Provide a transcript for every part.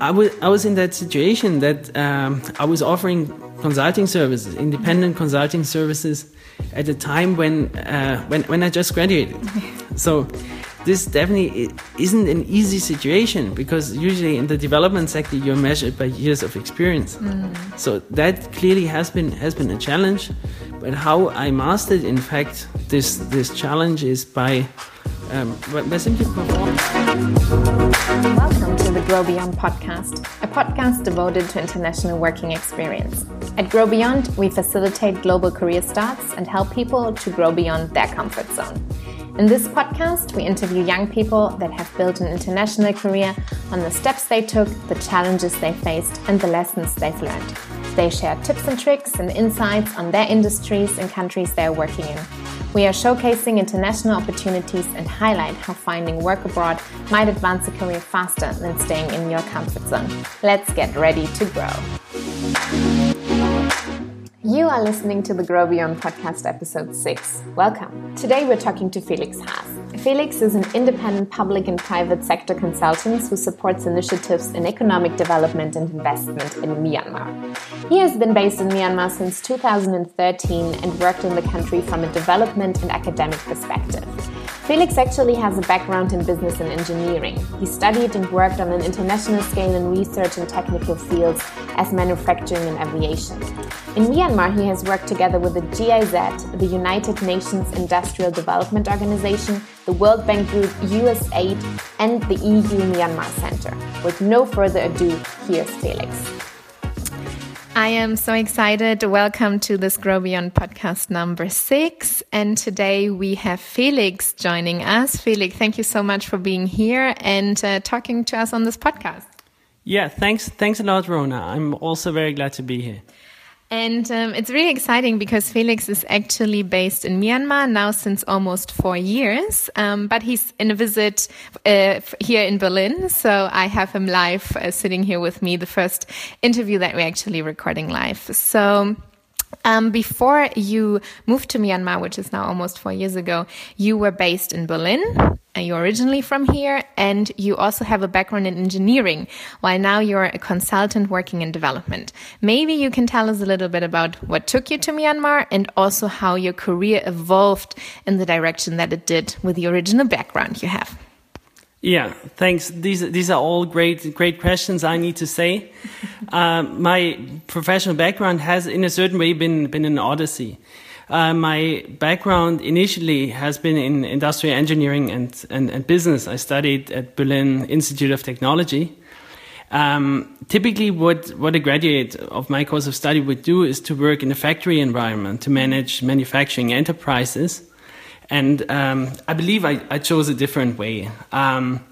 I was I was in that situation that um, I was offering consulting services, independent consulting services, at a time when uh, when when I just graduated. so this definitely isn't an easy situation because usually in the development sector you're measured by years of experience. Mm. So that clearly has been has been a challenge. But how I mastered, in fact, this this challenge is by um. Welcome to the Grow Beyond podcast, a podcast devoted to international working experience. At Grow Beyond, we facilitate global career starts and help people to grow beyond their comfort zone. In this podcast, we interview young people that have built an international career on the steps they took, the challenges they faced, and the lessons they've learned. They share tips and tricks and insights on their industries and countries they are working in. We are showcasing international opportunities and highlight how finding work abroad might advance a career faster than staying in your comfort zone. Let's get ready to grow. You are listening to the Grow Beyond podcast, episode 6. Welcome. Today we're talking to Felix Haas. Felix is an independent public and private sector consultant who supports initiatives in economic development and investment in Myanmar. He has been based in Myanmar since 2013 and worked in the country from a development and academic perspective. Felix actually has a background in business and engineering. He studied and worked on an international scale in research and technical fields as manufacturing and aviation. In Myanmar, he has worked together with the GIZ, the United Nations Industrial Development Organization, the World Bank Group, USAID, and the EU Myanmar Center. With no further ado, here's Felix. I am so excited. Welcome to this Grow Beyond podcast number six. And today we have Felix joining us. Felix, thank you so much for being here and uh, talking to us on this podcast. Yeah, thanks. Thanks a lot, Rona. I'm also very glad to be here. And um, it's really exciting because Felix is actually based in Myanmar now since almost four years. Um, but he's in a visit uh, here in Berlin. So I have him live uh, sitting here with me, the first interview that we're actually recording live. So um, before you moved to Myanmar, which is now almost four years ago, you were based in Berlin. And you're originally from here, and you also have a background in engineering, while now you're a consultant working in development. Maybe you can tell us a little bit about what took you to Myanmar and also how your career evolved in the direction that it did with the original background you have. Yeah, thanks. These these are all great great questions. I need to say, uh, my professional background has, in a certain way, been been an odyssey. Uh, my background initially has been in industrial engineering and, and, and business. I studied at Berlin Institute of Technology. Um, typically, what, what a graduate of my course of study would do is to work in a factory environment to manage manufacturing enterprises. And um, I believe I, I, chose a different way. Um,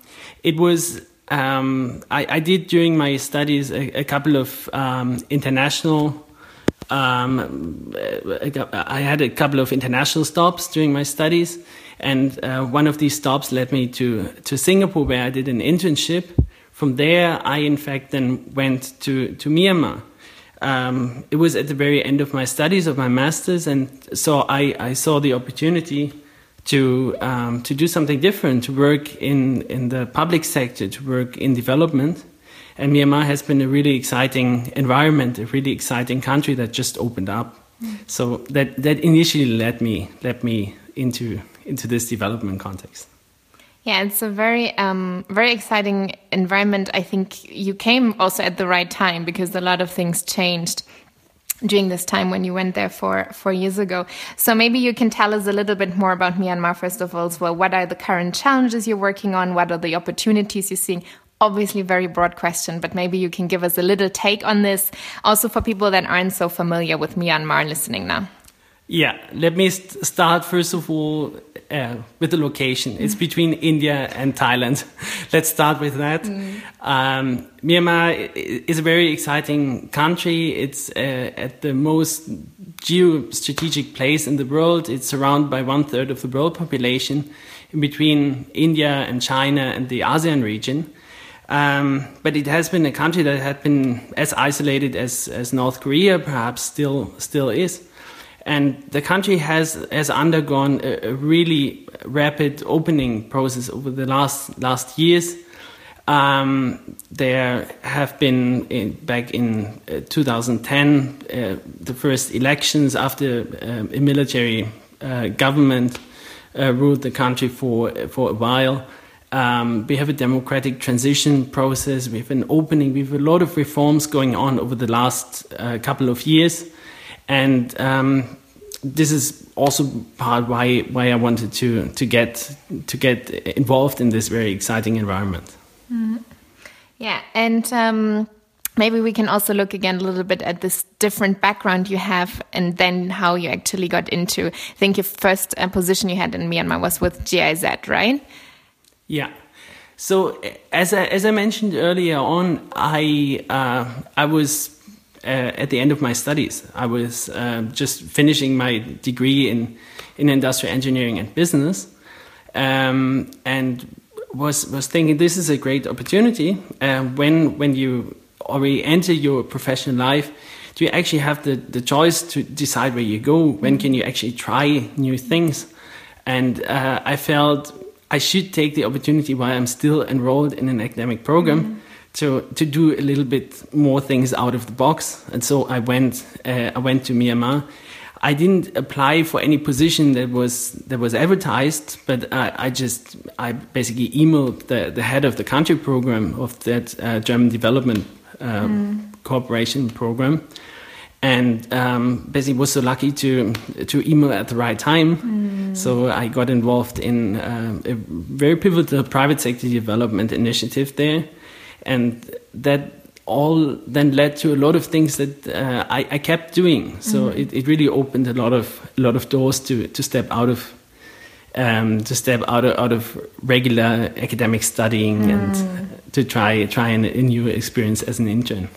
it was um, I, I, did during my studies a, a couple of um, international. Um, I had a couple of international stops during my studies, and uh, one of these stops led me to to Singapore, where I did an internship. From there, I in fact then went to to Myanmar. Um, it was at the very end of my studies of my masters, and so I, I saw the opportunity to um, to do something different, to work in in the public sector, to work in development. And Myanmar has been a really exciting environment, a really exciting country that just opened up. Mm. So that that initially led me led me into into this development context. Yeah, it's a very, um, very exciting environment. I think you came also at the right time because a lot of things changed during this time when you went there for four years ago. So maybe you can tell us a little bit more about Myanmar, first of all, as well. What are the current challenges you're working on? What are the opportunities you're seeing? Obviously, very broad question, but maybe you can give us a little take on this, also for people that aren't so familiar with Myanmar listening now. Yeah, let me st start first of all uh, with the location. It's between India and Thailand. Let's start with that. Mm. Um, Myanmar is a very exciting country. It's uh, at the most geostrategic place in the world. It's surrounded by one third of the world population in between India and China and the ASEAN region. Um, but it has been a country that had been as isolated as, as North Korea perhaps still still is. And the country has has undergone a, a really rapid opening process over the last last years. Um, there have been in, back in uh, 2010 uh, the first elections after uh, a military uh, government uh, ruled the country for for a while. Um, we have a democratic transition process. We have an opening. We have a lot of reforms going on over the last uh, couple of years, and um, this is also part why why I wanted to to get to get involved in this very exciting environment. Mm-hmm. Yeah, and. Um maybe we can also look again a little bit at this different background you have and then how you actually got into i think your first uh, position you had in myanmar was with giz right yeah. So as I, as I mentioned earlier on, I uh, I was at the end of my studies. I was uh, just finishing my degree in in industrial engineering and business, um, and was was thinking this is a great opportunity. Uh, when when you already enter your professional life, do you actually have the, the choice to decide where you go? When can you actually try new things? And uh, I felt I should take the opportunity while I'm still enrolled in an academic program mm. To to do a little bit more things out of the box. And so I went uh, I went to Myanmar. I didn't apply for any position that was that was advertised, but I, I just I basically emailed the, the head of the country program of that uh, German development uh, mm. cooperation program, and um, basically was so lucky to to email at the right time. Mm. So I got involved in uh, a very pivotal private sector development initiative there, and that all then led to a lot of things that uh, I, I, kept doing. So mm. it, it really opened a lot of a lot of doors to to step out of. Um, to step out of, out of regular academic studying mm. and to try try a new experience as an intern.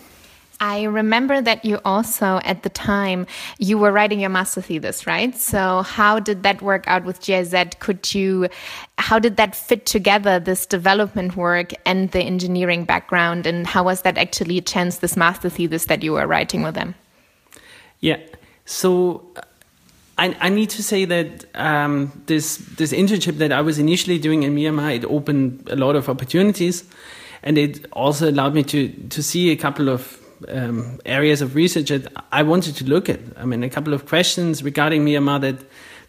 I remember that you also, at the time, you were writing your master thesis, right? So how did that work out with GIZ? Could you, how did that fit together, this development work and the engineering background? And how was that actually a chance, this master thesis that you were writing with them? Yeah. So I, I need to say that um, this, this internship that I was initially doing in Myanmar, it opened a lot of opportunities. And it also allowed me to, to see a couple of um, areas of research that I wanted to look at. I mean, a couple of questions regarding Myanmar that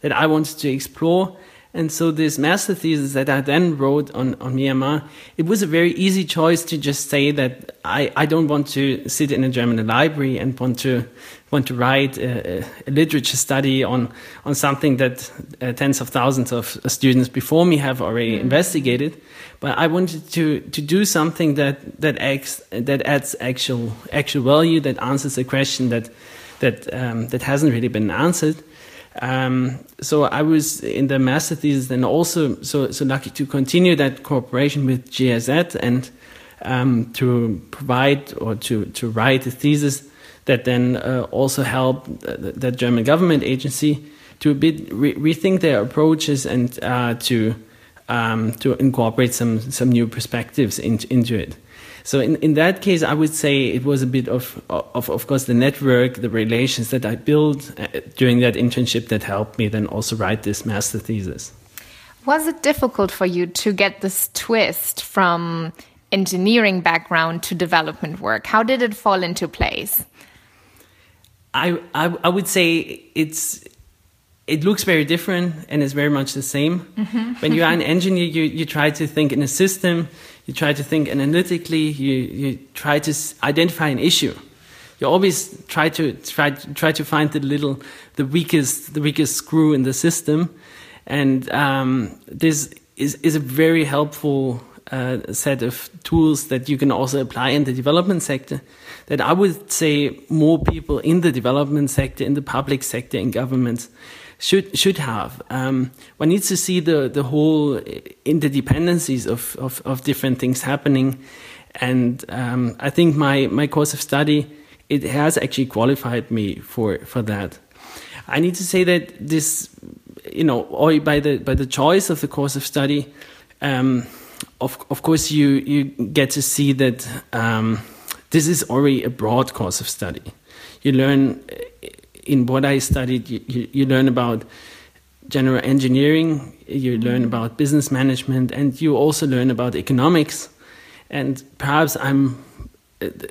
that I wanted to explore. And so this master thesis that I then wrote on, on Myanmar, it was a very easy choice to just say that I, I don't want to sit in a German library and want to want to write a, a literature study on on something that uh, tens of thousands of students before me have already mm -hmm. investigated. But I wanted to to do something that that acts, that adds actual actual value that answers a question that that um, that hasn't really been answered. Um, so I was in the master thesis and also so so lucky to continue that cooperation with GIZ and um, to provide or to to write a thesis that then uh, also helped the, the, German government agency to a bit re rethink their approaches and uh, to um, to incorporate some some new perspectives in, into it. So in, in that case, I would say it was a bit of, of, of course, the network, the relations that I built uh, during that internship that helped me then also write this master thesis. Was it difficult for you to get this twist from engineering background to development work? How did it fall into place? I, I, I would say it's it looks very different and is very much the same. Mm -hmm. when you are an engineer, you, you try to think in a system, you try to think analytically, you, you try to identify an issue. You always try to try try to find the little, the weakest, the weakest screw in the system, and um, this is is a very helpful uh, set of tools that you can also apply in the development sector. That I would say more people in the development sector, in the public sector, in governments should should have. Um, one needs to see the the whole interdependencies of of, of different things happening, and um, I think my my course of study it has actually qualified me for for that. I need to say that this, you know, or by the by the choice of the course of study, um, of of course you you get to see that um, this is already a broad course of study. You learn in what I studied, you, you, you learn about general engineering, you learn about business management, and you also learn about economics. and perhaps I'm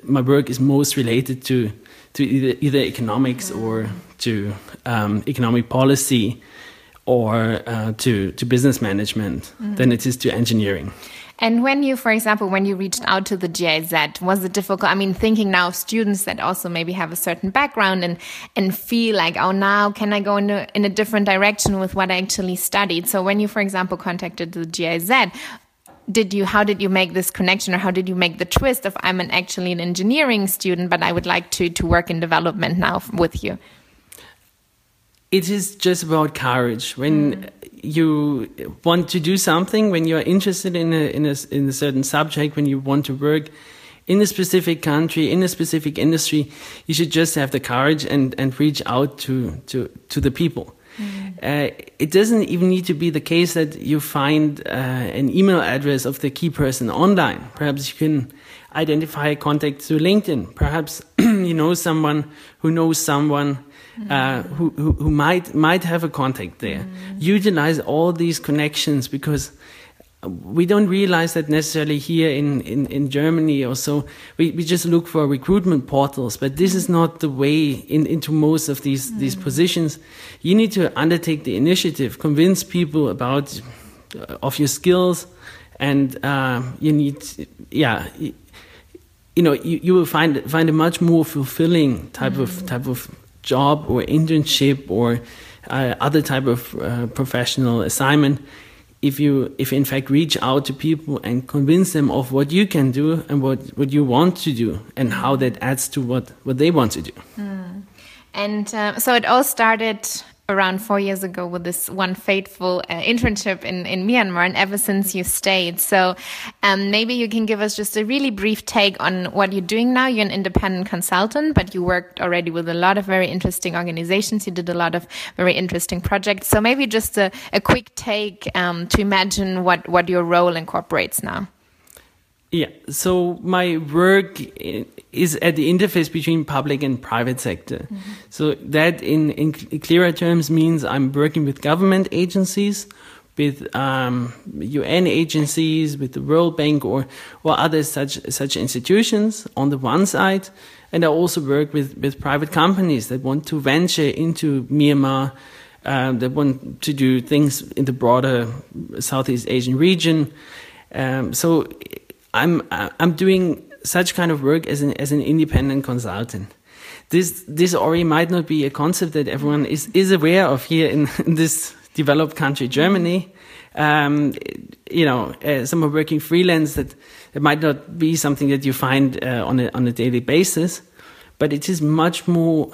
my work is most related to to either, either economics or to um, economic policy or uh, to to business management mm. than it is to engineering. And when you, for example, when you reached out to the GIZ, was it difficult? I mean, thinking now of students that also maybe have a certain background and and feel like, oh, now can I go in a, in a different direction with what I actually studied? So when you, for example, contacted the GIZ, did you how did you make this connection or how did you make the twist of i'm an actually an engineering student but i would like to to work in development now with you it is just about courage when mm. You want to do something when you're interested in a, in a in a certain subject when you want to work in a specific country in a specific industry you should just have the courage and and reach out to to to the people uh, it doesn't even need to be the case that you find uh, an email address of the key person online. Perhaps you can identify a contact through LinkedIn. Perhaps you know someone who knows someone uh, who, who, who might might have a contact there. Mm. Utilize all these connections because we don't realize that necessarily here in, in, in Germany or so. We, we just look for recruitment portals, but this is not the way in, into most of these, mm. these positions. You need to undertake the initiative, convince people about uh, of your skills, and uh, you need, yeah, you, you know, you, you will find find a much more fulfilling type mm. of type of job or internship or uh, other type of uh, professional assignment if you if in fact reach out to people and convince them of what you can do and what what you want to do and how that adds to what what they want to do mm. and uh, so it all started around four years ago with this one fateful uh, internship in, in Myanmar, and ever since you stayed. So um, maybe you can give us just a really brief take on what you're doing now. You're an independent consultant, but you worked already with a lot of very interesting organizations. You did a lot of very interesting projects. So maybe just a, a quick take um, to imagine what, what your role incorporates now. Yeah, so my work is at the interface between public and private sector. Mm -hmm. So that, in, in clearer terms, means I'm working with government agencies, with um, UN agencies, with the World Bank, or or other such such institutions on the one side, and I also work with with private companies that want to venture into Myanmar. Uh, that want to do things in the broader Southeast Asian region. Um, so I'm I'm doing such kind of work as an as an independent consultant. This this already might not be a concept that everyone is is aware of here in, in this developed country, Germany. Um, you know, uh, working freelance that it might not be something that you find uh, on a on a daily basis, but it is much more.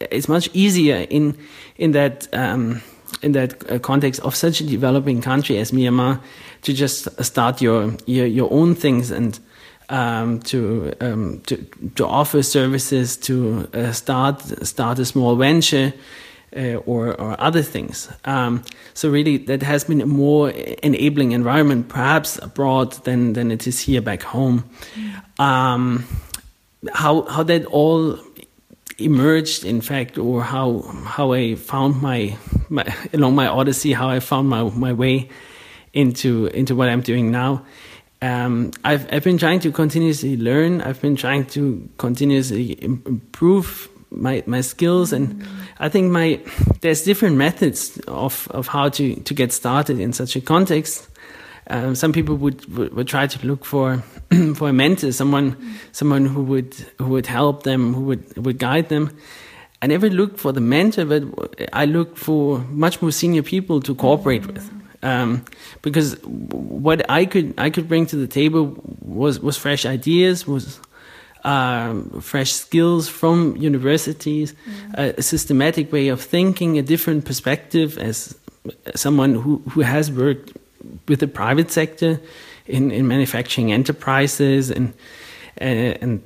It's much easier in in that. Um, in that uh, context of such a developing country as Myanmar to just start your your, your own things and um, to, um, to to offer services to uh, start start a small venture uh, or or other things. Um, so really, that has been a more enabling environment, perhaps abroad than than it is here back home. Mm. how how that all emerged, in fact, or how how I found my, my along my odyssey, how I found my my way into into what I'm doing now. Um, I've I've been trying to continuously learn. I've been trying to continuously improve my my skills, and I think my there's different methods of of how to to get started in such a context. Um, some people would, would, would try to look for for a mentor, someone someone who would who would help them, who would would guide them. I never looked for the mentor, but I looked for much more senior people to cooperate with. Um, because what I could I could bring to the table was was fresh ideas, was um, fresh skills from universities, mm. a systematic way of thinking, a different perspective as someone who, who has worked with the private sector in, in manufacturing enterprises and and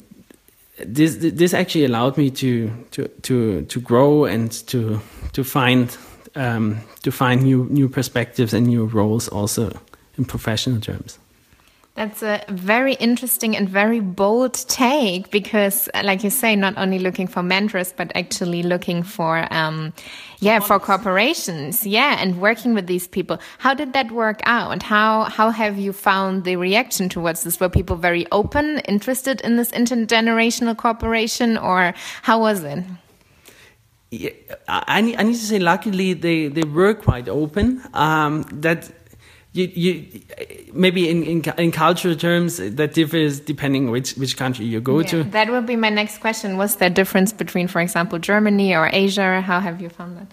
this this actually allowed me to to to to grow and to to find um, to find new new perspectives and new roles also in professional terms. That's a very interesting and very bold take because, like you say, not only looking for mentors, but actually looking for, um, yeah, for corporations, yeah, and working with these people. How did that work out? How how have you found the reaction towards this? Were people very open, interested in this intergenerational cooperation, or how was it? I, need, I need to say, luckily they, they were quite open. Um, that you, you maybe in, in, in cultural terms that differs depending which which country you go yeah, to. That would be my next question. What's the difference between, for example, Germany or Asia? How have you found that?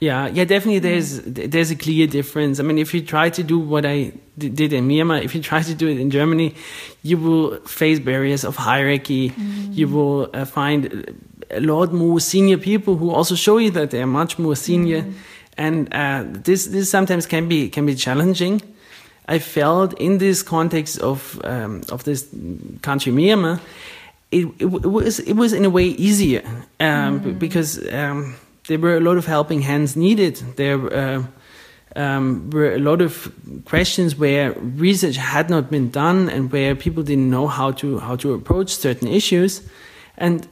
Yeah, yeah, definitely. There's there's a clear difference. I mean, if you try to do what I did in Myanmar, if you try to do it in Germany, you will face barriers of hierarchy. Mm. You will uh, find a lot more senior people who also show you that they are much more senior. Mm and uh, this this sometimes can be can be challenging. I felt in this context of um, of this country Myanmar, it, it, was it was in a way easier um, mm. because um, there were a lot of helping hands needed. There uh, um, were a lot of questions where research had not been done and where people didn't know how to how to approach certain issues, and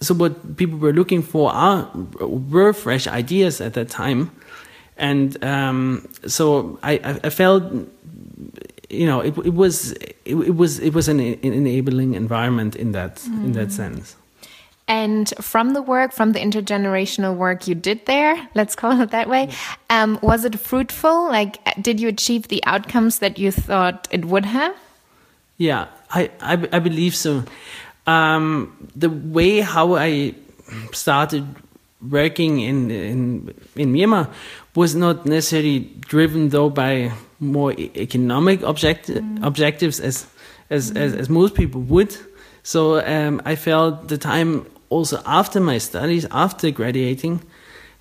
so what people were looking for are were fresh ideas at that time. And um, so I, I, felt you know it, it was it, it, was it was an, an, enabling environment in that mm. in that mm. sense. And from the work from the intergenerational work you did there let's call it that way um, was it fruitful? Like did you achieve the outcomes that you thought it would have? Yeah i i, I believe so um, the way how i started working in in in Myanmar was not necessarily driven though by more economic object mm. objectives as as, mm. as, as most people would. So um, I felt the time also after my studies, after graduating,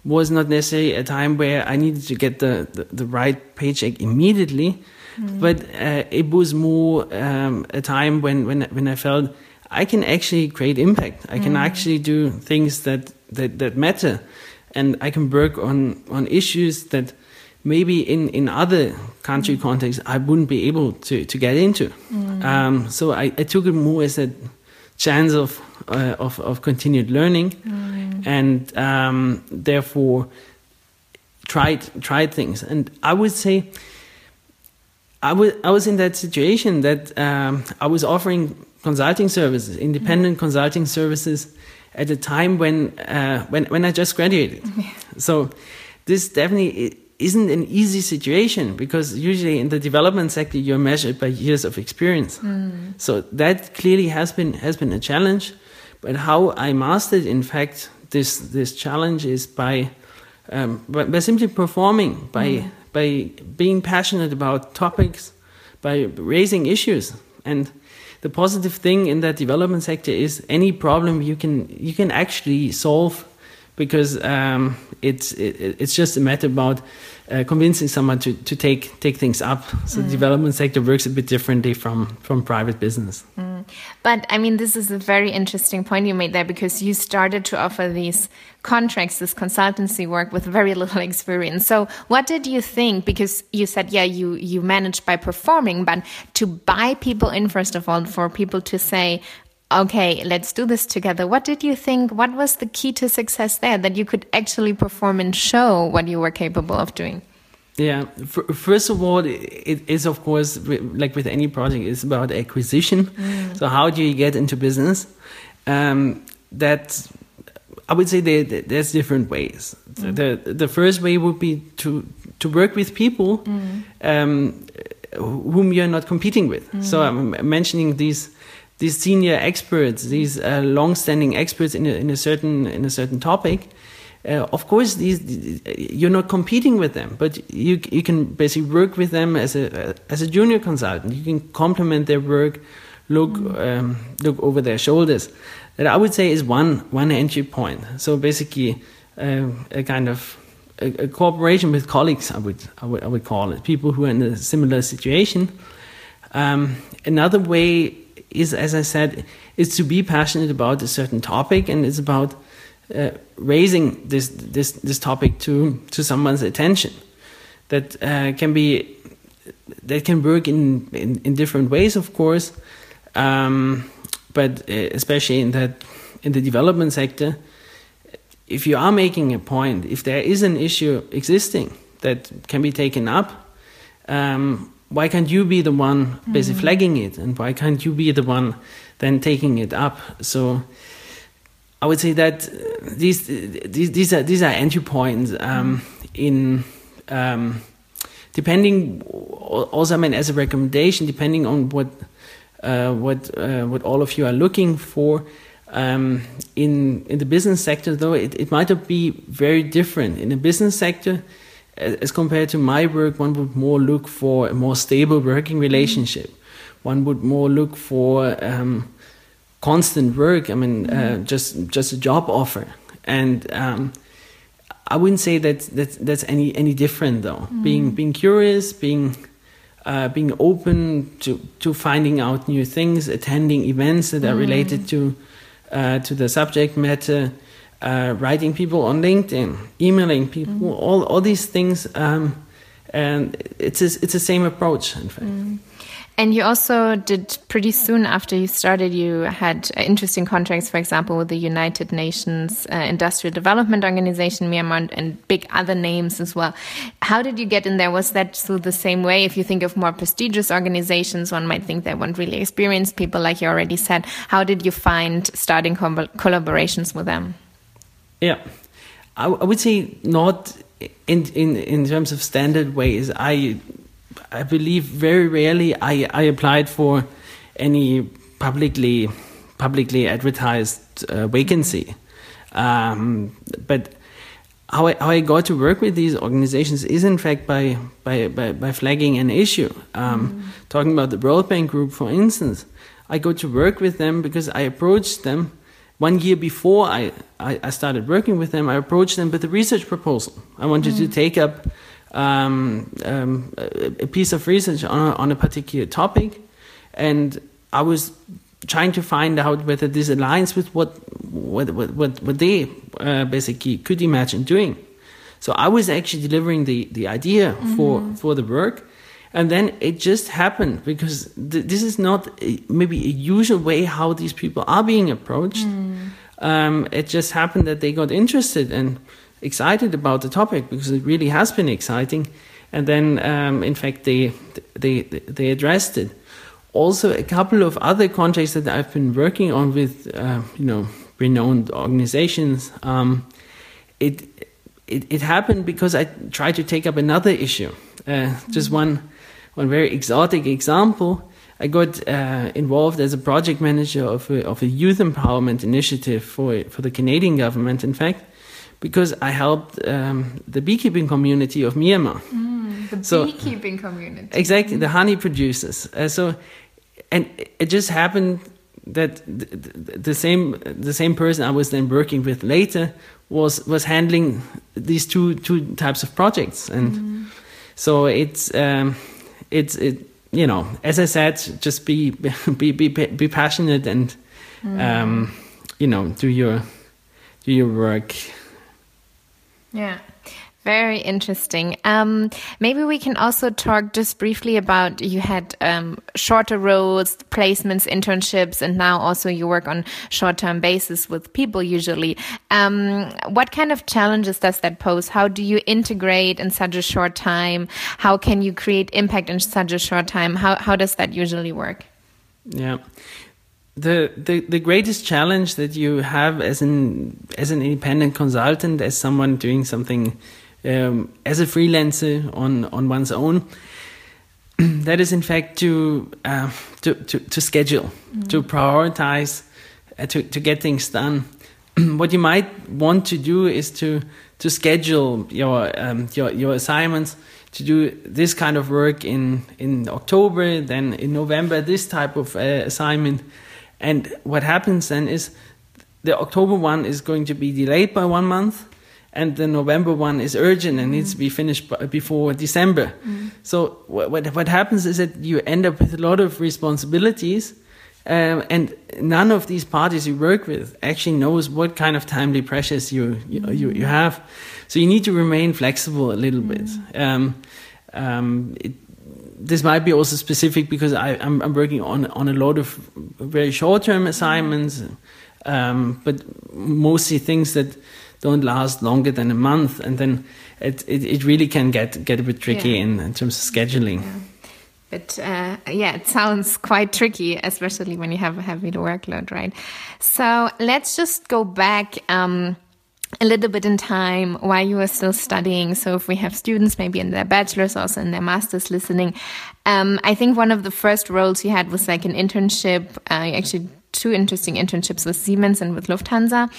was not necessarily a time where I needed to get the, the, the right paycheck immediately, mm. but uh, it was more um, a time when, when when I felt I can actually create impact. I can mm. actually do things that, that, that matter. And I can work on, on issues that maybe in, in other country mm. contexts I wouldn't be able to, to get into. Mm. Um, so I, I took it more as a chance of, uh, of, of continued learning mm. and um, therefore tried, tried things. And I would say, I was I was in that situation that um, I was offering consulting services, independent mm-hmm. consulting services, at a time when uh, when when I just graduated. So this definitely isn't an easy situation because usually in the development sector you're measured by years of experience. Mm. So that clearly has been has been a challenge. But how I mastered, in fact, this this challenge is by um, by, by, simply performing, by mm. by being passionate about topics, by raising issues, and the positive thing in that development sector is any problem you can you can actually solve because um, it's it, it's just a matter about uh, convincing someone to, to take take things up. So mm. the development sector works a bit differently from from private business. Mm. But I mean, this is a very interesting point you made there because you started to offer these contracts, this consultancy work with very little experience. So what did you think? Because you said, yeah, you you managed by performing, but to buy people in first of all, for people to say, okay, let's do this together. What did you think? What was the key to success there that you could actually perform and show what you were capable of doing? Yeah, first of all, it is of course like with any project, it's about acquisition. Mm. So how do you get into business? Um, that I would say there, there's different ways. Mm. The the first way would be to to work with people mm. um, whom you're not competing with. So mm. I'm mentioning these these senior experts, these uh, long-standing experts in a, in a certain in a certain topic. Uh, of course, these you're not competing with them, but you you can basically work with them as a as a junior consultant. You can complement their work, look um, look over their shoulders. That I would say is one one entry point. So basically, uh, a kind of a, a, cooperation with colleagues. I would, I would I would call it people who are in a similar situation. Um, another way is, as I said, is to be passionate about a certain topic, and it's about uh, raising this this this topic to to someone's attention. That uh, can be that can work in, in, in different ways, of course. Um, but uh, especially in that in the development sector, if you are making a point, if there is an issue existing that can be taken up, um, why can't you be the one basically mm-hmm. flagging it, and why can't you be the one then taking it up? So. I would say that these these, these are these are entry points um, in um, depending also I mean as a recommendation depending on what uh, what uh, what all of you are looking for um, in in the business sector though it, it might be very different in the business sector as compared to my work one would more look for a more stable working relationship one would more look for um, constant work I mean uh, mm-hmm. just just a job offer and um, I wouldn't say that that's, that's any any different though. Mm. Being being curious, being uh, being open to to finding out new things, attending events that are mm. related to uh, to the subject matter, uh, writing people on LinkedIn, emailing people, mm. all all these things. Um, and it's it's the same approach, in fact. Mm. And you also did pretty soon after you started, you had interesting contracts, for example, with the United Nations uh, Industrial Development Organization, Myanmar, and big other names as well. How did you get in there? Was that through the same way? If you think of more prestigious organizations, one might think they want really experienced people, like you already said. How did you find starting collaborations with them? Yeah, I, I would say not in, in, in terms of standard ways. I I believe very rarely I, I applied for any publicly publicly advertised uh, vacancy. Um, but how I, how I got to work with these organizations is in fact by by, by, by flagging an issue. Um, mm. Talking about the World Bank Group, for instance, I got to work with them because I approached them one year before I, I, I started working with them. I approached them with a research proposal. I wanted mm. to take up um, um, a piece of research on, on a particular topic, and I was trying to find out whether this aligns with what what what what, what they uh, basically could imagine doing. So I was actually delivering the the idea mm-hmm. for for the work, and then it just happened because th- this is not a, maybe a usual way how these people are being approached. Mm. Um, it just happened that they got interested and excited about the topic because it really has been exciting. And then, um, in fact, they, they, they addressed it. Also, a couple of other contracts that I've been working on with, uh, you know, renowned organizations. Um, it, it, it happened because I tried to take up another issue. Uh, just one, one very exotic example. I got uh, involved as a project manager of a, of a youth empowerment initiative for for the Canadian government. In fact, because I helped um, the beekeeping community of Myanmar. Mm, the so, beekeeping community. Exactly, the honey producers. Uh, so, and it just happened that the, the, same the same person I was then working with later was was handling these two two types of projects, and mm. so it's um, it's it you know as I said, just be be be be passionate and mm. um, you know do your do your work yeah. Very interesting. Um, maybe we can also talk just briefly about you had um, shorter roles, placements, internships, and now also you work on short-term basis with people usually. Um, what kind of challenges does that pose? How do you integrate in such a short time? How can you create impact in such a short time? How how does that usually work? Yeah the, the the greatest challenge that you have as an as an independent consultant, as someone doing something um, as a freelancer on on one's own, that is in fact to uh, to, to, to schedule, mm. to prioritize, uh, to to get things done. what you might want to do is to to schedule your um, your your assignments to do this kind of work in in October, then in November this type of uh, assignment and what happens then is the October one is going to be delayed by one month, and the November one is urgent and mm. needs to be finished before December. Mm. So what, what happens is that you end up with a lot of responsibilities, um, and none of these parties you work with actually knows what kind of timely pressures you you, mm. you, you, have. So you need to remain flexible a little bit. Mm. Um, um, it, this might be also specific because I, am I'm, I'm working on on a lot of very short term assignments, um, but mostly things that don't last longer than a month, and then it it, it really can get get a bit tricky yeah. in, in terms of scheduling. Yeah. But uh, yeah, it sounds quite tricky, especially when you have a heavy workload, right? So let's just go back. Um, a little bit in time while you were still studying. So if we have students maybe in their bachelor's, also in their master's listening, um, I think one of the first roles you had was like an internship. Uh, actually two interesting internships with Siemens and with Lufthansa.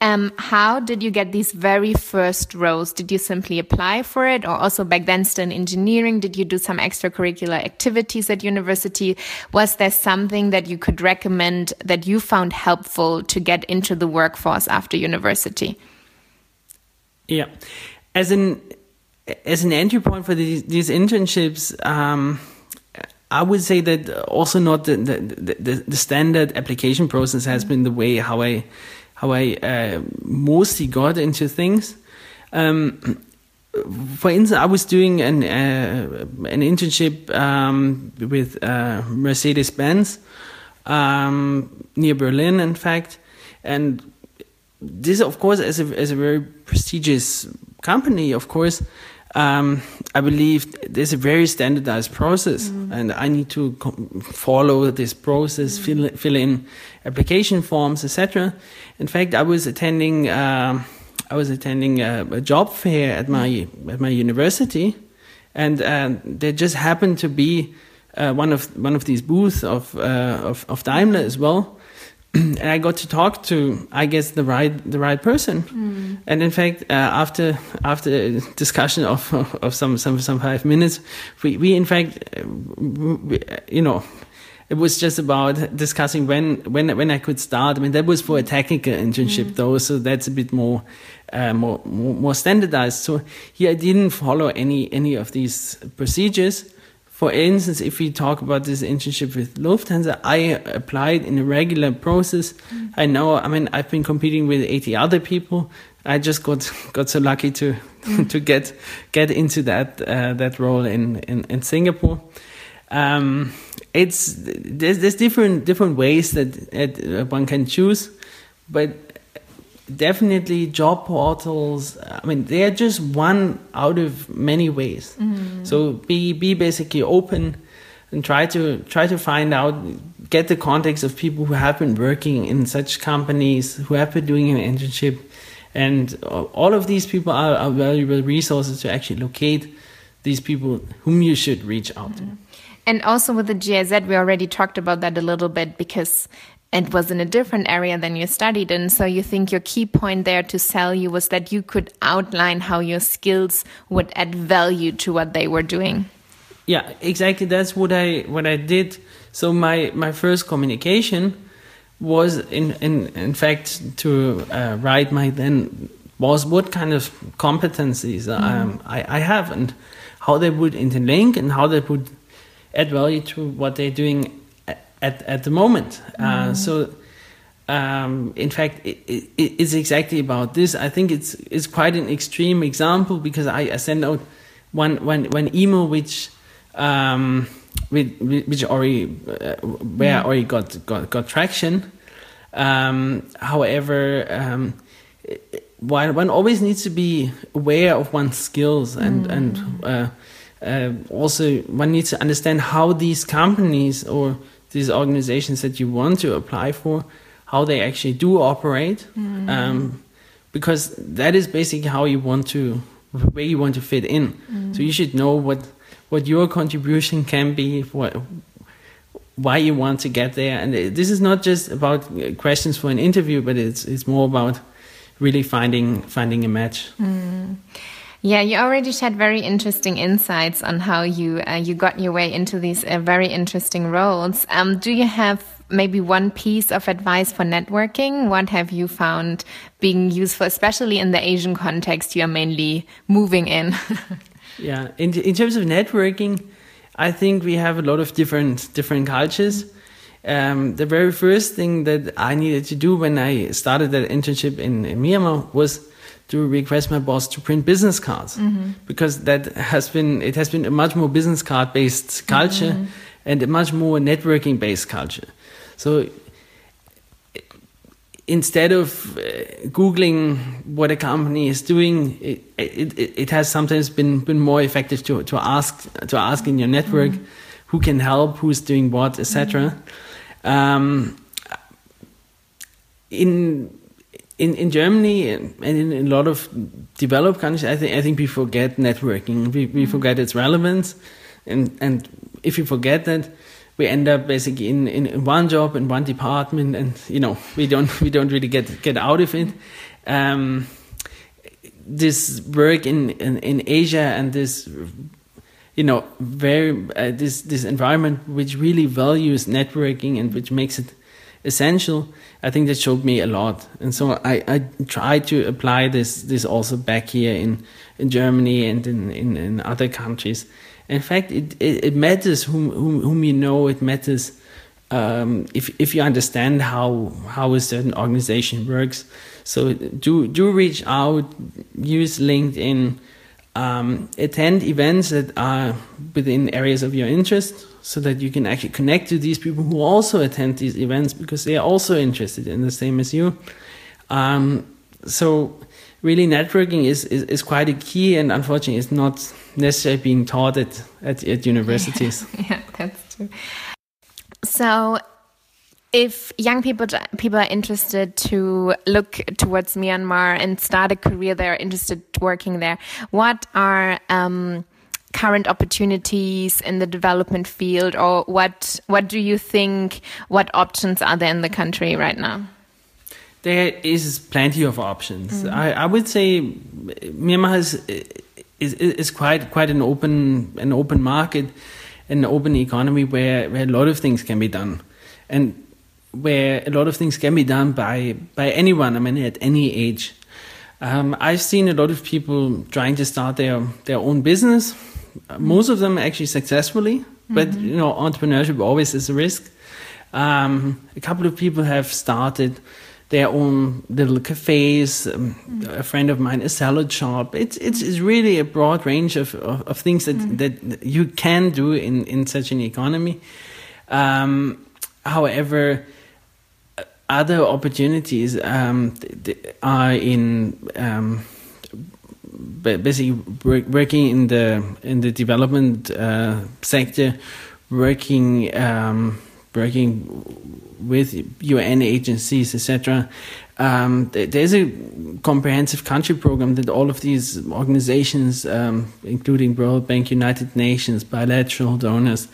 Um, how did you get these very first roles? Did you simply apply for it, or also back then still in engineering? Did you do some extracurricular activities at university? Was there something that you could recommend that you found helpful to get into the workforce after university? Yeah, as an as an entry point for these, these internships. Um, I would say that also not the the, the, the standard application process has been the way how I how I uh, mostly got into things. Um, for instance, I was doing an uh, an internship um, with uh, Mercedes Benz um, near Berlin, in fact, and this, of course, as a as a very prestigious company, of course, um, I believe there's a very standardized process, mm. and I need to follow this process, mm. fill fill in application forms, etc. In fact, I was attending uh, I was attending a, a, job fair at my at my university, and uh, there just happened to be uh, one of one of these booths of uh, of, of Daimler as well. and I got to talk to, I guess, the right the right person. Mm. And in fact, uh, after after a discussion of of some some some five minutes, we we in fact, uh, we, you know, it was just about discussing when when when I could start. I mean, that was for a technical internship mm. though, so that's a bit more. Uh, more, more more standardized. So here I didn't follow any any of these procedures, for instance, if we talk about this internship with Lufthansa, I applied in a regular process. Mm. I know, I mean, I've been competing with 80 other people. I just got got so lucky to mm. to get get into that uh, that role in in, in Singapore. Um, it's there's, there's different different ways that, that one can choose, but definitely job portals i mean they're just one out of many ways mm. so be be basically open and try to try to find out get the context of people who have been working in such companies who have been doing an internship and all of these people are, are valuable resources to actually locate these people whom you should reach out mm. to and also with the GIZ, we already talked about that a little bit because it was in a different area than you studied in. So you think your key point there to sell you was that you could outline how your skills would add value to what they were doing. Yeah, exactly. That's what I what I did. So my my first communication was in in in fact to uh, write my then was what kind of competencies mm. um, I, I have and how they would interlink and how they would add value to what they're doing at at the moment. Mm. So. Um, in fact, it, it, it's exactly about this. I think it's it's quite an extreme example because I, I sent out one one one email which um, which, which already uh, where mm. already got got, got traction. Um, however, um, one one always needs to be aware of one's skills and mm. and uh, uh, also one needs to understand how these companies or these organizations that you want to apply for, how they actually do operate, mm. um, because that is basically how you want to, where you want to fit in. Mm. So you should know what what your contribution can be, what why you want to get there, and this is not just about questions for an interview, but it's it's more about really finding finding a match. Mm. Yeah, you already shared very interesting insights on how you uh, you got your way into these uh, very interesting roles. Um, do you have maybe one piece of advice for networking? What have you found being useful, especially in the Asian context you are mainly moving in? yeah, in in terms of networking, I think we have a lot of different different cultures. Um, the very first thing that I needed to do when I started that internship in, in Myanmar was to request my boss to print business cards. Because that has been it has been a much more business card based culture and a much more networking based culture. So instead of uh, googling what a company is doing, it, it, it, it has sometimes been, been more effective to, to ask to ask in your network who can help, who's doing what, etc. Um, in in in Germany and in, in a lot of developed countries, I think I think we forget networking. We we forget its relevance, and and if you forget that, we end up basically in, in one job in one department, and you know we don't we don't really get get out of it. Um, this work in, in in Asia and this you know very uh, this this environment which really values networking and which makes it essential. I think that showed me a lot. And so i i try to apply this this also back here in in germany and in in, in other countries. In fact it, it, it matters whom, whom whom you know. It matters um, if if you understand how how a certain organization works. So do do reach out use linkedin um, attend events that are within areas of your interest so that you can actually connect to these people who also attend these events because they are also interested in the same as you. Um, so really networking is, is, is, quite a key and unfortunately it's not necessarily being taught at, at, at universities. yeah, that's true. So if young people people are interested to look towards Myanmar and start a career there, interested working there, what are um, current opportunities in the development field, or what what do you think? What options are there in the country right now? There is plenty of options. Mm. I, I would say Myanmar is, is is quite quite an open an open market, an open economy where, where a lot of things can be done, and where a lot of things can be done by by anyone. I mean, at any age. Um, I've seen a lot of people trying to start their their own business. Most of them actually successfully, mm-hmm. but you know, entrepreneurship always is a risk. Um, a couple of people have started their own little cafes. Um, mm-hmm. A friend of mine, a salad shop. It's it's, it's really a broad range of, of, of things that, mm-hmm. that you can do in, in such an economy. Um, however, other opportunities um, are in basically working in the in the development uh, sector, working um, working with UN agencies, etc. Um, there's a comprehensive country program that all of these organizations, um, including World Bank, United Nations, bilateral donors,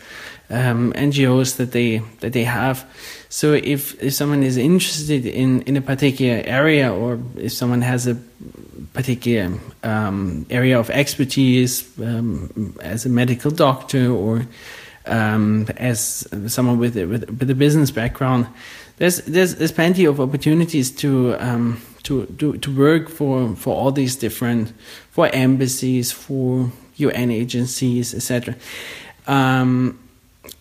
um, NGOs that they that they have. So if if someone is interested in in a particular area, or if someone has a particular um, area of expertise um, as a medical doctor or um, as someone with a, with, with a business background, there's there's there's plenty of opportunities to um, to, to to work for for all these different for embassies, for UN agencies, etc. Um,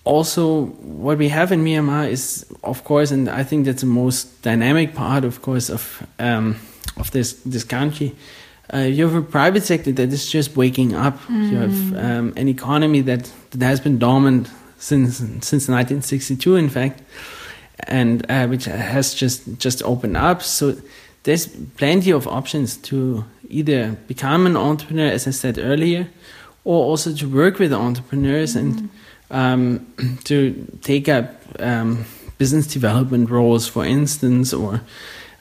also, what we have in Myanmar is, of course, and I think that's the most dynamic part, of course, of um, of this this country. Uh, you have a private sector that is just waking up. Mm. You have mm. um, an economy that, that has been dormant since since 1962, in fact, and uh, which has just just opened up. So there's plenty of options to either become an entrepreneur, as I said earlier, or also to work with entrepreneurs mm. and um, to take up um, business development roles, for instance, or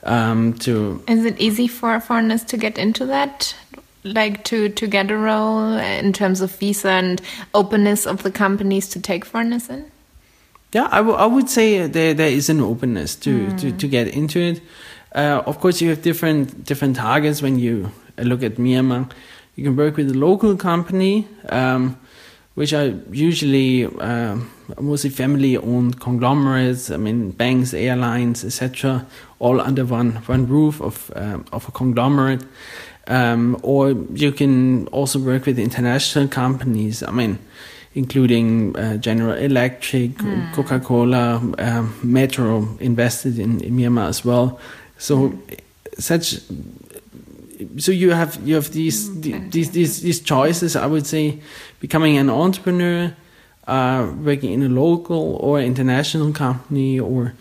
um, to. Is it easy for foreigners to get into that? Like to, to get a role in terms of visa and openness of the companies to take foreigners in? Yeah, I, I would say there, there is an openness to, mm. to, to get into it. Uh, of course, you have different different targets when you look at Myanmar. You can work with a local company. Um, which are usually uh, mostly family-owned conglomerates. I mean, banks, airlines, etc., all under one one roof of uh, of a conglomerate. Um, or you can also work with international companies. I mean, including uh, General Electric, mm. Coca-Cola, um, Metro invested in, in, Myanmar as well. So, mm. such so you have you have these mm, these, these these choices. I would say, becoming an entrepreneur, uh, working in a local or international company, or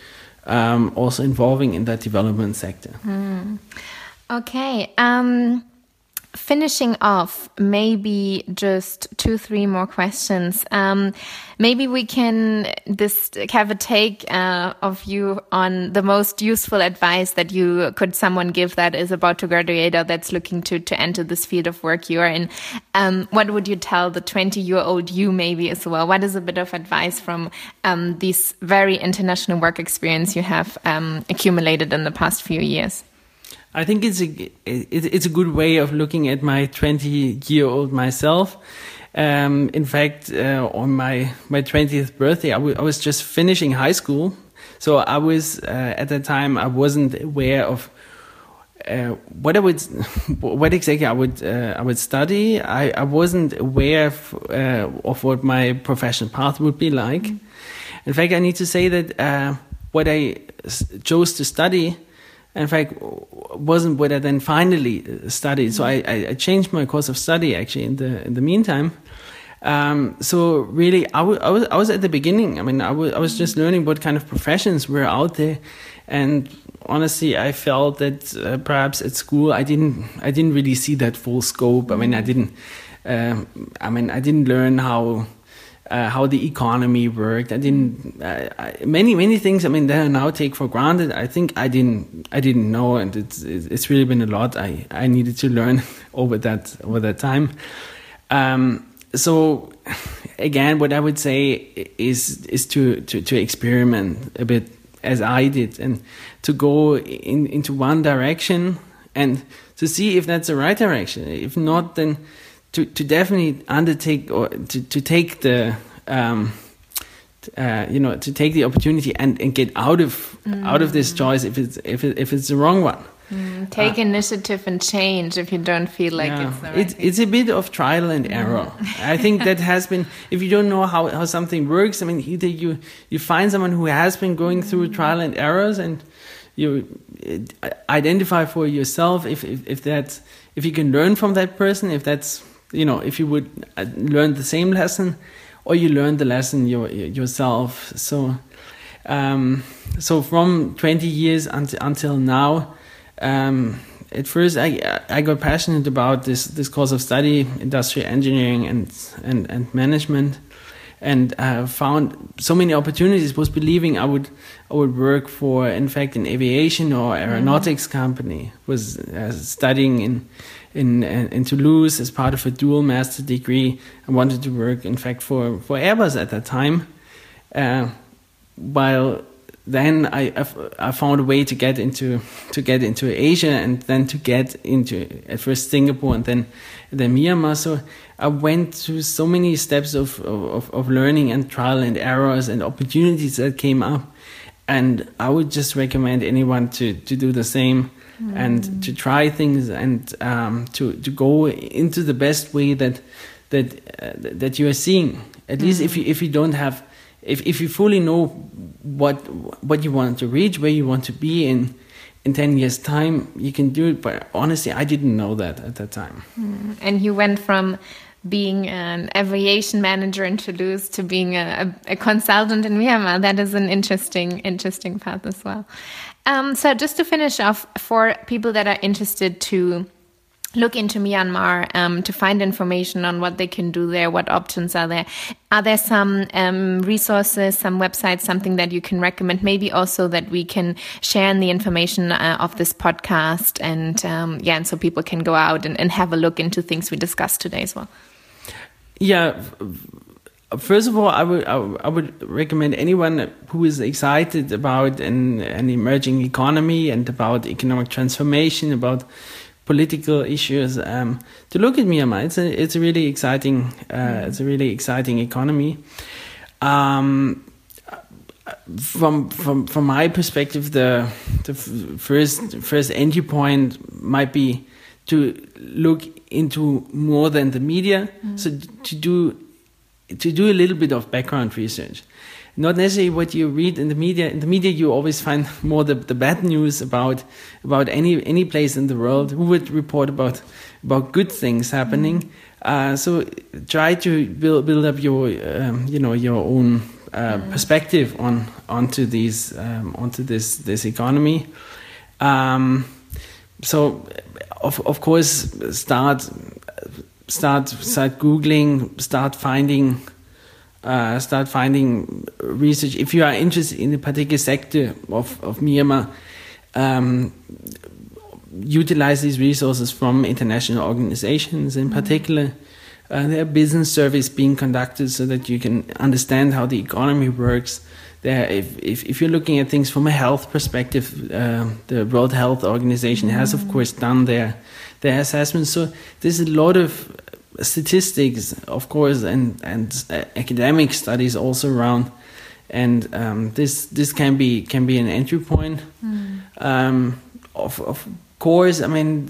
um, also involving in that development sector. Mm. Okay. Um, finishing off, maybe just two, three more questions. Um, maybe we can just have a take uh, of you on the most useful advice that you could someone give that is about to graduate or that's looking to to enter this field of work you are in. Um, what would you tell the 20 year old you maybe as well? What is a bit of advice from um, this very international work experience you have um, accumulated in the past few years? I think it's a it's a good way of looking at my 20 year old myself. Um, in fact, uh, on my my 20th birthday, I, I was just finishing high school, so I was uh, at that time I wasn't aware of uh, what I would, what exactly I would, uh, I would study. I, I wasn't aware of, uh, of, what my professional path would be like. Mm. In fact, I need to say that uh, what I chose to study in fact, wasn't what I then finally uh, studied. So I, I, changed my course of study actually in the in the meantime. Um, so really, I, was I was at the beginning. I mean, I, I was just learning what kind of professions were out there, and honestly, I felt that uh, perhaps at school I didn't I didn't really see that full scope. I mean, I didn't. Uh, I mean, I didn't learn how uh, how the economy worked. I didn't many many things. I mean, that I now take for granted. I think I didn't I didn't know, and it's it's really been a lot I I needed to learn over that over that time. Um, so again, what I would say is is to to to experiment a bit as I did, and to go in into one direction and to see if that's the right direction. If not, then to, to definitely undertake or to, to take the um, uh, you know to take the opportunity and, and get out of mm. out of this choice if it's if it, if it's the wrong one. Mm. Take uh, initiative and change if you don't feel like yeah. it's the right it's, it's a bit of trial and error. Mm. I think that has been if you don't know how, how something works. I mean, either you you find someone who has been going through mm. trial and errors and you uh, identify for yourself if, if if that's if you can learn from that person if that's you know if you would uh, learn the same lesson or you learn the lesson your, yourself. So um, so from 20 years until, until now um, at first I, I got passionate about this this course of study industrial engineering and and, and management and uh, found so many opportunities was believing I would I would work for in fact an aviation or aeronautics mm company was uh, studying in in in Toulouse as part of a dual master degree. I wanted to work, in fact, for for Airbus at that time. Uh, while then I, I found a way to get into to get into Asia and then to get into at first Singapore and then then Myanmar. So I went through so many steps of, of, of learning and trial and errors and opportunities that came up. And I would just recommend anyone to, to do the same mm. and to try things and um, to to go into the best way that that uh, that you are seeing. At mm. least if you if you don't have if if you fully know what what you want to reach, where you want to be in in 10 years time you can do it but honestly i didn't know that at that time mm. and you went from being an aviation manager in Toulouse to being a, a, a, consultant in Myanmar. That is an interesting, interesting path as well. Um, so just to finish off, for people that are interested to look into Myanmar um, to find information on what they can do there, what options are there. Are there some um, resources, some websites, something that you can recommend? Maybe also that we can share in the information uh, of this podcast, and um, yeah, and so people can go out and, and have a look into things we discussed today as well. Yeah First of all, I would I would recommend anyone who is excited about an, an emerging economy and about economic transformation, about political issues, um, to look at Myanmar. It's a it's a really exciting uh, it's a really exciting economy. Um, from from from my perspective, the the first first entry point might be to look into more than the media. Mm. So to do to do a little bit of background research. not necessarily what you read in the media. In the media, you always find more the, the bad news about about any any place in the world. Who would report about about good things happening? Mm. Uh, so try to build build up your um, you know your own uh, mm. perspective on onto these um, onto this this economy. Um, so of of course start start start googling, start finding uh, start finding research. If you are interested in a particular sector of, of Myanmar, um, utilize these resources from international organizations in mm-hmm. particular. Uh, there are business surveys being conducted so that you can understand how the economy works. There, if, if, if you're looking at things from a health perspective, uh, the World Health Organization has, of mm-hmm. course, done their their assessments. So there's a lot of statistics, of course, and and uh, academic studies also around, and um, this this can be can be an entry point. Mm. Um, of of course, I mean,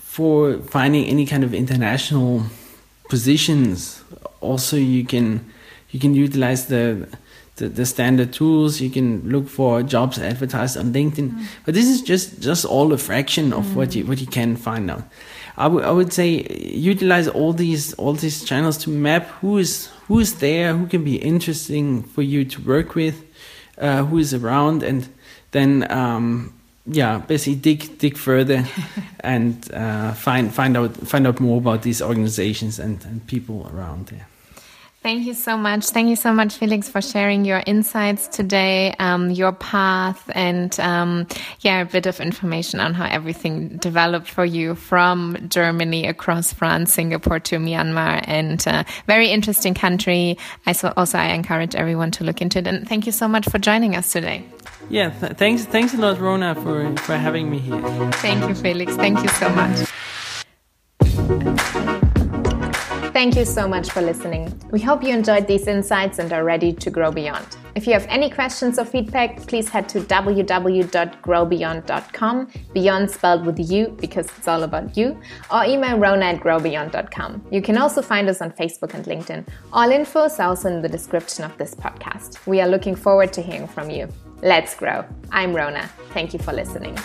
for finding any kind of international positions, also you can you can utilize the the, the, standard tools. You can look for jobs advertised on LinkedIn, mm. but this is just just all a fraction of mm. what you what you can find out. I, I would say utilize all these all these channels to map who is who is there, who can be interesting for you to work with, uh, who is around, and then um, yeah, basically dig dig further and uh, find find out find out more about these organizations and, and people around there. Thank you so much. Thank you so much, Felix, for sharing your insights today, um, your path, and um, yeah, a bit of information on how everything developed for you from Germany across France, Singapore to Myanmar, and uh, very interesting country. I so also I encourage everyone to look into it. And thank you so much for joining us today. Yeah, th thanks, thanks a lot, Rona, for for having me here. Thank you, Felix. Thank you so much. Thank you so much for listening. We hope you enjoyed these insights and are ready to grow beyond. If you have any questions or feedback, please head to www.growbeyond.com, beyond spelled with you because it's all about you, or email rona at growbeyond.com. You can also find us on Facebook and LinkedIn. All info is also in the description of this podcast. We are looking forward to hearing from you. Let's grow. I'm Rona. Thank you for listening.